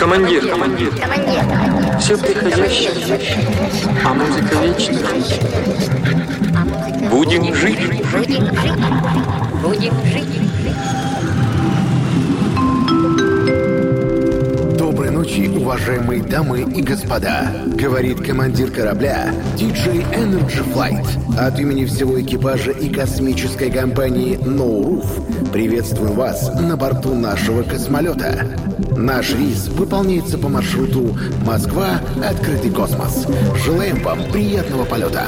Командир, командир, Командир, все приходящее, а музыка вечна. Будем жить. будем жить. Будем жить. Ночи, уважаемые дамы и господа. Говорит командир корабля DJ Energy Flight. От имени всего экипажа и космической компании No Roof приветствуем вас на борту нашего космолета. Наш рейс выполняется по маршруту Москва – Открытый космос. Желаем вам приятного полета.